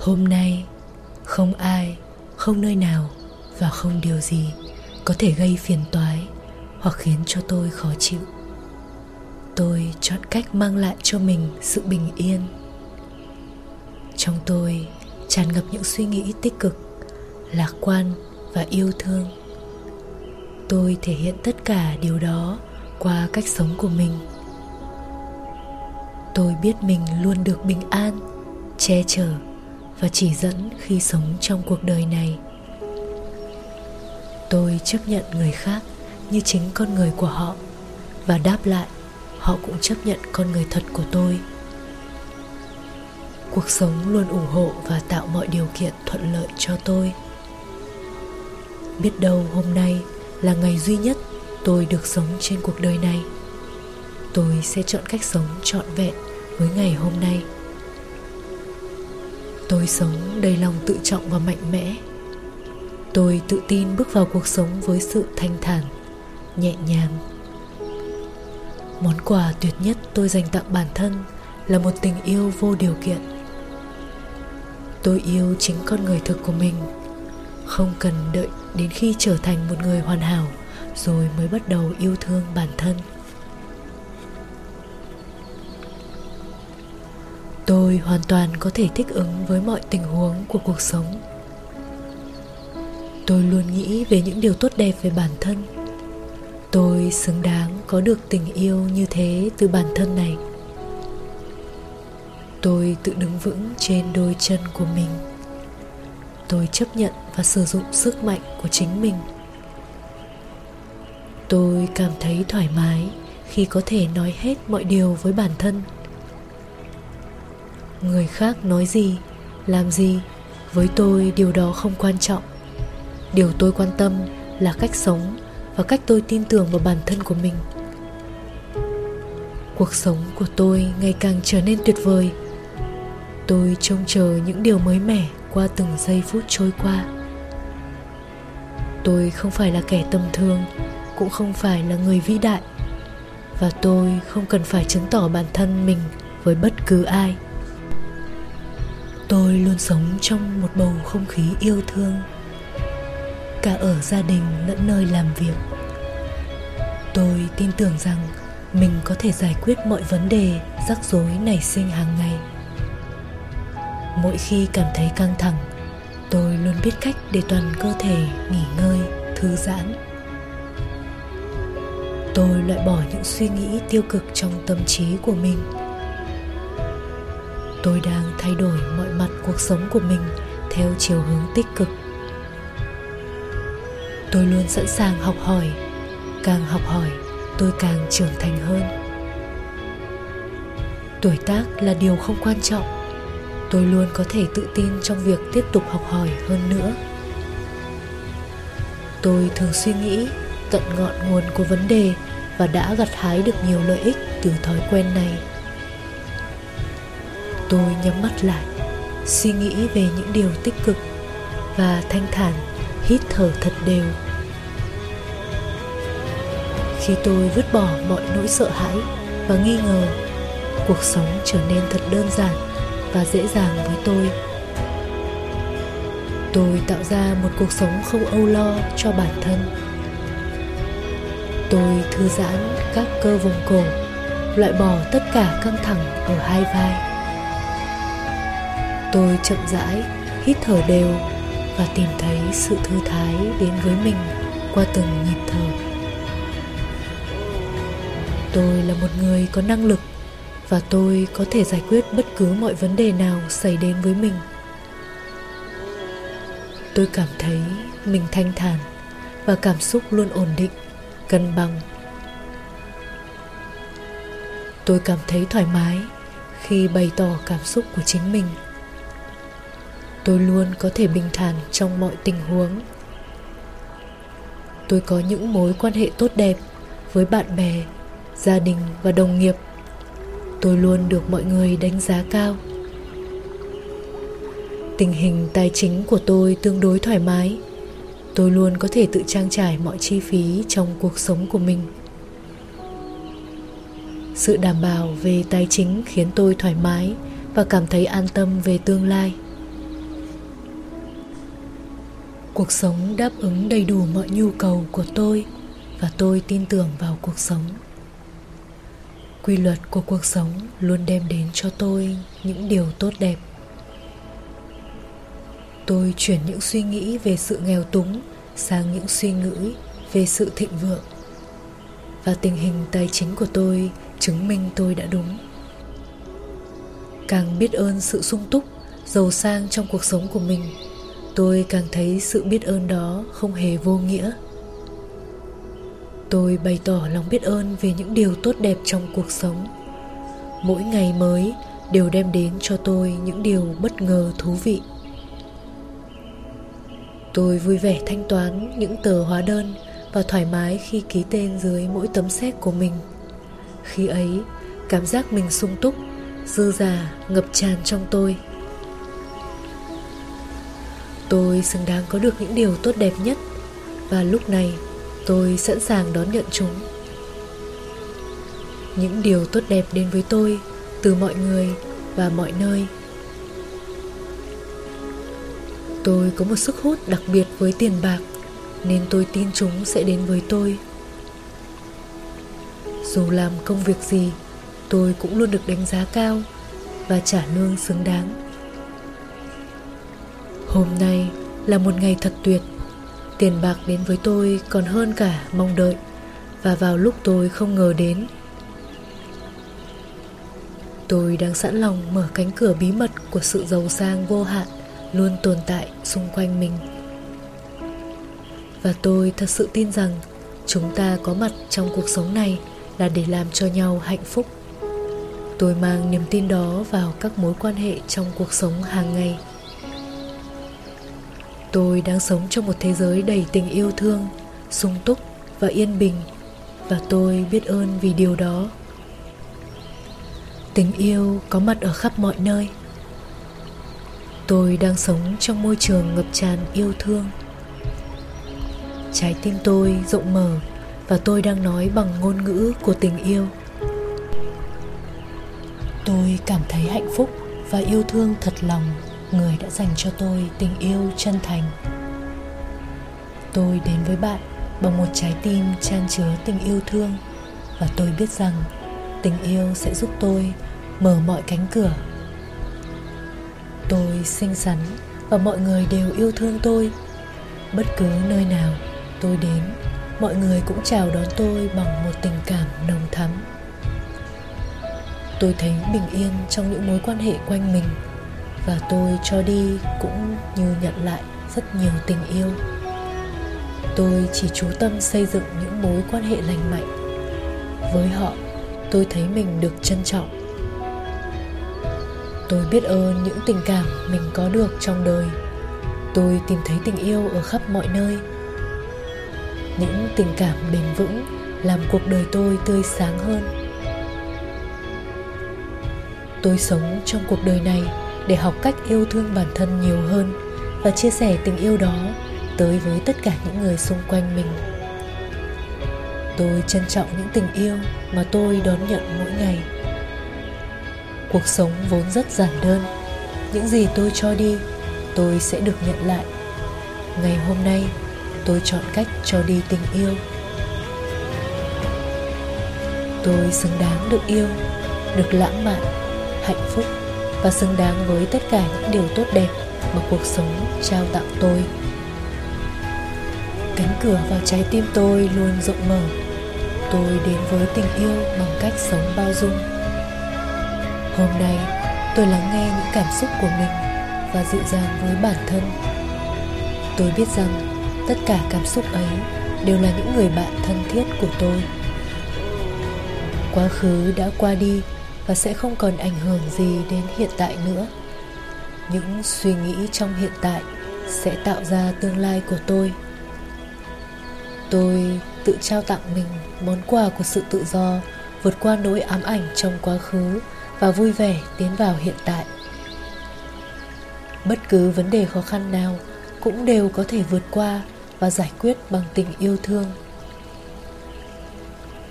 hôm nay, không ai, không nơi nào và không điều gì có thể gây phiền toái hoặc khiến cho tôi khó chịu. Tôi chọn cách mang lại cho mình sự bình yên. Trong tôi tràn ngập những suy nghĩ tích cực, lạc quan và yêu thương. Tôi thể hiện tất cả điều đó qua cách sống của mình. Tôi biết mình luôn được bình an, che chở và chỉ dẫn khi sống trong cuộc đời này. Tôi chấp nhận người khác như chính con người của họ, và đáp lại, họ cũng chấp nhận con người thật của tôi. Cuộc sống luôn ủng hộ và tạo mọi điều kiện thuận lợi cho tôi. Biết đâu hôm nay là ngày duy nhất tôi được sống trên cuộc đời này. Tôi sẽ chọn cách sống trọn vẹn với ngày hôm nay tôi sống đầy lòng tự trọng và mạnh mẽ. Tôi tự tin bước vào cuộc sống với sự thanh thản, nhẹ nhàng. Món quà tuyệt nhất tôi dành tặng bản thân là một tình yêu vô điều kiện. Tôi yêu chính con người thực của mình. Không cần đợi đến khi trở thành một người hoàn hảo rồi mới bắt đầu yêu thương bản thân. Tôi hoàn toàn có thể thích ứng với mọi tình huống của cuộc sống. Tôi luôn nghĩ về những điều tốt đẹp về bản thân. Tôi xứng đáng có được tình yêu như thế từ bản thân này. Tôi tự đứng vững trên đôi chân của mình. Tôi chấp nhận và sử dụng sức mạnh của chính mình. Tôi cảm thấy thoải mái khi có thể nói hết mọi điều với bản thân người khác nói gì, làm gì, với tôi điều đó không quan trọng. Điều tôi quan tâm là cách sống và cách tôi tin tưởng vào bản thân của mình. Cuộc sống của tôi ngày càng trở nên tuyệt vời. Tôi trông chờ những điều mới mẻ qua từng giây phút trôi qua. Tôi không phải là kẻ tầm thường, cũng không phải là người vĩ đại. Và tôi không cần phải chứng tỏ bản thân mình với bất cứ ai tôi luôn sống trong một bầu không khí yêu thương. Cả ở gia đình lẫn nơi làm việc, tôi tin tưởng rằng mình có thể giải quyết mọi vấn đề rắc rối nảy sinh hàng ngày. Mỗi khi cảm thấy căng thẳng, tôi luôn biết cách để toàn cơ thể nghỉ ngơi, thư giãn. Tôi loại bỏ những suy nghĩ tiêu cực trong tâm trí của mình tôi đang thay đổi mọi mặt cuộc sống của mình theo chiều hướng tích cực. Tôi luôn sẵn sàng học hỏi. Càng học hỏi, tôi càng trưởng thành hơn. Tuổi tác là điều không quan trọng. Tôi luôn có thể tự tin trong việc tiếp tục học hỏi hơn nữa. Tôi thường suy nghĩ, tận ngọn nguồn của vấn đề và đã gặt hái được nhiều lợi ích từ thói quen này tôi nhắm mắt lại, suy nghĩ về những điều tích cực và thanh thản, hít thở thật đều. Khi tôi vứt bỏ mọi nỗi sợ hãi và nghi ngờ, cuộc sống trở nên thật đơn giản và dễ dàng với tôi. Tôi tạo ra một cuộc sống không âu lo cho bản thân. Tôi thư giãn các cơ vùng cổ, loại bỏ tất cả căng thẳng ở hai vai tôi chậm rãi, hít thở đều và tìm thấy sự thư thái đến với mình qua từng nhịp thở. Tôi là một người có năng lực và tôi có thể giải quyết bất cứ mọi vấn đề nào xảy đến với mình. Tôi cảm thấy mình thanh thản và cảm xúc luôn ổn định, cân bằng. Tôi cảm thấy thoải mái khi bày tỏ cảm xúc của chính mình tôi luôn có thể bình thản trong mọi tình huống. Tôi có những mối quan hệ tốt đẹp với bạn bè, gia đình và đồng nghiệp. Tôi luôn được mọi người đánh giá cao. Tình hình tài chính của tôi tương đối thoải mái. Tôi luôn có thể tự trang trải mọi chi phí trong cuộc sống của mình. Sự đảm bảo về tài chính khiến tôi thoải mái và cảm thấy an tâm về tương lai cuộc sống đáp ứng đầy đủ mọi nhu cầu của tôi và tôi tin tưởng vào cuộc sống. Quy luật của cuộc sống luôn đem đến cho tôi những điều tốt đẹp. Tôi chuyển những suy nghĩ về sự nghèo túng sang những suy nghĩ về sự thịnh vượng. Và tình hình tài chính của tôi chứng minh tôi đã đúng. Càng biết ơn sự sung túc, giàu sang trong cuộc sống của mình tôi càng thấy sự biết ơn đó không hề vô nghĩa. Tôi bày tỏ lòng biết ơn về những điều tốt đẹp trong cuộc sống. Mỗi ngày mới đều đem đến cho tôi những điều bất ngờ thú vị. Tôi vui vẻ thanh toán những tờ hóa đơn và thoải mái khi ký tên dưới mỗi tấm séc của mình. Khi ấy, cảm giác mình sung túc, dư giả ngập tràn trong tôi tôi xứng đáng có được những điều tốt đẹp nhất. Và lúc này, tôi sẵn sàng đón nhận chúng. Những điều tốt đẹp đến với tôi từ mọi người và mọi nơi. Tôi có một sức hút đặc biệt với tiền bạc, nên tôi tin chúng sẽ đến với tôi. Dù làm công việc gì, tôi cũng luôn được đánh giá cao và trả lương xứng đáng hôm nay là một ngày thật tuyệt. Tiền bạc đến với tôi còn hơn cả mong đợi, và vào lúc tôi không ngờ đến, tôi đang sẵn lòng mở cánh cửa bí mật của sự giàu sang vô hạn luôn tồn tại xung quanh mình. Và tôi thật sự tin rằng chúng ta có mặt trong cuộc sống này là để làm cho nhau hạnh phúc. Tôi mang niềm tin đó vào các mối quan hệ trong cuộc sống hàng ngày tôi đang sống trong một thế giới đầy tình yêu thương, sung túc và yên bình, và tôi biết ơn vì điều đó. Tình yêu có mặt ở khắp mọi nơi. Tôi đang sống trong môi trường ngập tràn yêu thương. Trái tim tôi rộng mở và tôi đang nói bằng ngôn ngữ của tình yêu. Tôi cảm thấy hạnh phúc và yêu thương thật lòng người đã dành cho tôi tình yêu chân thành. Tôi đến với bạn bằng một trái tim chan chứa tình yêu thương và tôi biết rằng tình yêu sẽ giúp tôi mở mọi cánh cửa. Tôi xinh xắn và mọi người đều yêu thương tôi. Bất cứ nơi nào tôi đến, mọi người cũng chào đón tôi bằng một tình cảm nồng thắm. Tôi thấy bình yên trong những mối quan hệ quanh mình và tôi cho đi cũng như nhận lại rất nhiều tình yêu. Tôi chỉ chú tâm xây dựng những mối quan hệ lành mạnh. Với họ, tôi thấy mình được trân trọng. Tôi biết ơn những tình cảm mình có được trong đời. Tôi tìm thấy tình yêu ở khắp mọi nơi. Những tình cảm bền vững làm cuộc đời tôi tươi sáng hơn. Tôi sống trong cuộc đời này để học cách yêu thương bản thân nhiều hơn và chia sẻ tình yêu đó tới với tất cả những người xung quanh mình. Tôi trân trọng những tình yêu mà tôi đón nhận mỗi ngày. Cuộc sống vốn rất giản đơn. Những gì tôi cho đi, tôi sẽ được nhận lại. Ngày hôm nay, tôi chọn cách cho đi tình yêu. Tôi xứng đáng được yêu, được lãng mạn, hạnh phúc và xứng đáng với tất cả những điều tốt đẹp mà cuộc sống trao tặng tôi. Cánh cửa vào trái tim tôi luôn rộng mở. Tôi đến với tình yêu bằng cách sống bao dung. Hôm nay, tôi lắng nghe những cảm xúc của mình và dịu dàng với bản thân. Tôi biết rằng tất cả cảm xúc ấy đều là những người bạn thân thiết của tôi. Quá khứ đã qua đi và sẽ không còn ảnh hưởng gì đến hiện tại nữa. Những suy nghĩ trong hiện tại sẽ tạo ra tương lai của tôi. Tôi tự trao tặng mình món quà của sự tự do, vượt qua nỗi ám ảnh trong quá khứ và vui vẻ tiến vào hiện tại. Bất cứ vấn đề khó khăn nào cũng đều có thể vượt qua và giải quyết bằng tình yêu thương.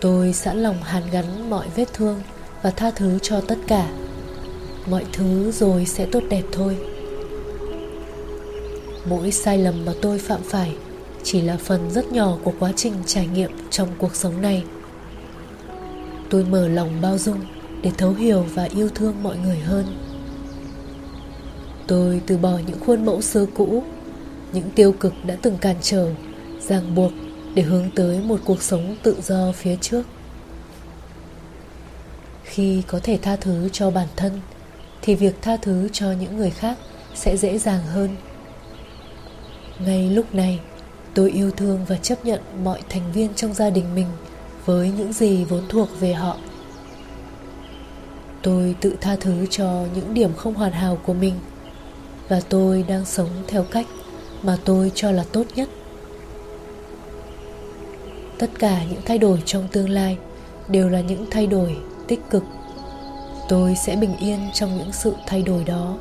Tôi sẵn lòng hàn gắn mọi vết thương và tha thứ cho tất cả. Mọi thứ rồi sẽ tốt đẹp thôi. Mỗi sai lầm mà tôi phạm phải chỉ là phần rất nhỏ của quá trình trải nghiệm trong cuộc sống này. Tôi mở lòng bao dung để thấu hiểu và yêu thương mọi người hơn. Tôi từ bỏ những khuôn mẫu xưa cũ, những tiêu cực đã từng cản trở, ràng buộc để hướng tới một cuộc sống tự do phía trước khi có thể tha thứ cho bản thân, thì việc tha thứ cho những người khác sẽ dễ dàng hơn. Ngay lúc này, tôi yêu thương và chấp nhận mọi thành viên trong gia đình mình với những gì vốn thuộc về họ. Tôi tự tha thứ cho những điểm không hoàn hảo của mình và tôi đang sống theo cách mà tôi cho là tốt nhất. Tất cả những thay đổi trong tương lai đều là những thay đổi tích cực. Tôi sẽ bình yên trong những sự thay đổi đó.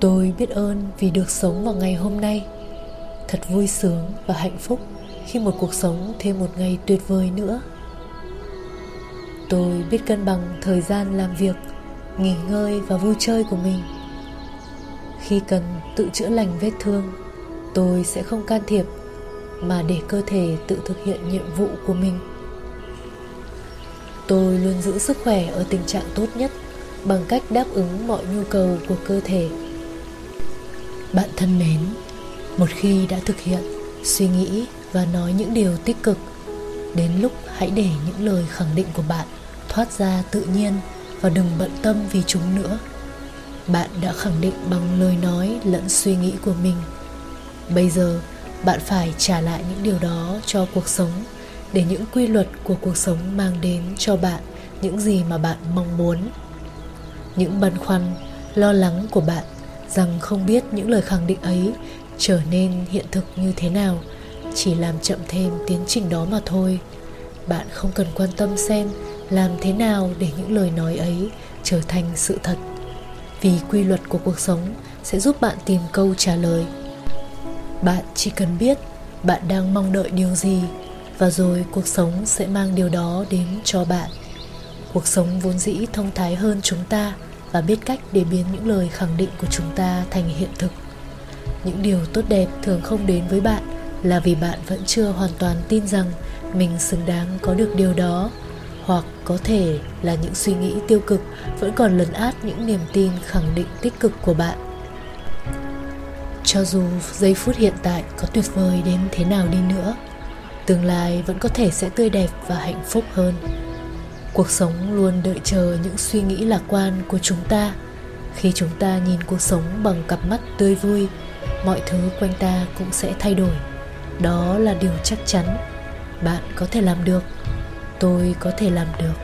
Tôi biết ơn vì được sống vào ngày hôm nay. Thật vui sướng và hạnh phúc khi một cuộc sống thêm một ngày tuyệt vời nữa. Tôi biết cân bằng thời gian làm việc, nghỉ ngơi và vui chơi của mình. Khi cần tự chữa lành vết thương, tôi sẽ không can thiệp mà để cơ thể tự thực hiện nhiệm vụ của mình tôi luôn giữ sức khỏe ở tình trạng tốt nhất bằng cách đáp ứng mọi nhu cầu của cơ thể. Bạn thân mến, một khi đã thực hiện, suy nghĩ và nói những điều tích cực, đến lúc hãy để những lời khẳng định của bạn thoát ra tự nhiên và đừng bận tâm vì chúng nữa. Bạn đã khẳng định bằng lời nói lẫn suy nghĩ của mình. Bây giờ, bạn phải trả lại những điều đó cho cuộc sống để những quy luật của cuộc sống mang đến cho bạn những gì mà bạn mong muốn. Những băn khoăn, lo lắng của bạn rằng không biết những lời khẳng định ấy trở nên hiện thực như thế nào chỉ làm chậm thêm tiến trình đó mà thôi. Bạn không cần quan tâm xem làm thế nào để những lời nói ấy trở thành sự thật, vì quy luật của cuộc sống sẽ giúp bạn tìm câu trả lời. Bạn chỉ cần biết bạn đang mong đợi điều gì và rồi cuộc sống sẽ mang điều đó đến cho bạn. Cuộc sống vốn dĩ thông thái hơn chúng ta và biết cách để biến những lời khẳng định của chúng ta thành hiện thực. Những điều tốt đẹp thường không đến với bạn là vì bạn vẫn chưa hoàn toàn tin rằng mình xứng đáng có được điều đó, hoặc có thể là những suy nghĩ tiêu cực vẫn còn lấn át những niềm tin khẳng định tích cực của bạn. Cho dù giây phút hiện tại có tuyệt vời đến thế nào đi nữa tương lai vẫn có thể sẽ tươi đẹp và hạnh phúc hơn. Cuộc sống luôn đợi chờ những suy nghĩ lạc quan của chúng ta. Khi chúng ta nhìn cuộc sống bằng cặp mắt tươi vui, mọi thứ quanh ta cũng sẽ thay đổi. Đó là điều chắc chắn. Bạn có thể làm được. Tôi có thể làm được.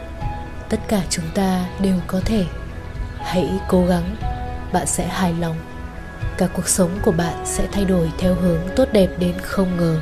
Tất cả chúng ta đều có thể. Hãy cố gắng. Bạn sẽ hài lòng. Cả cuộc sống của bạn sẽ thay đổi theo hướng tốt đẹp đến không ngờ.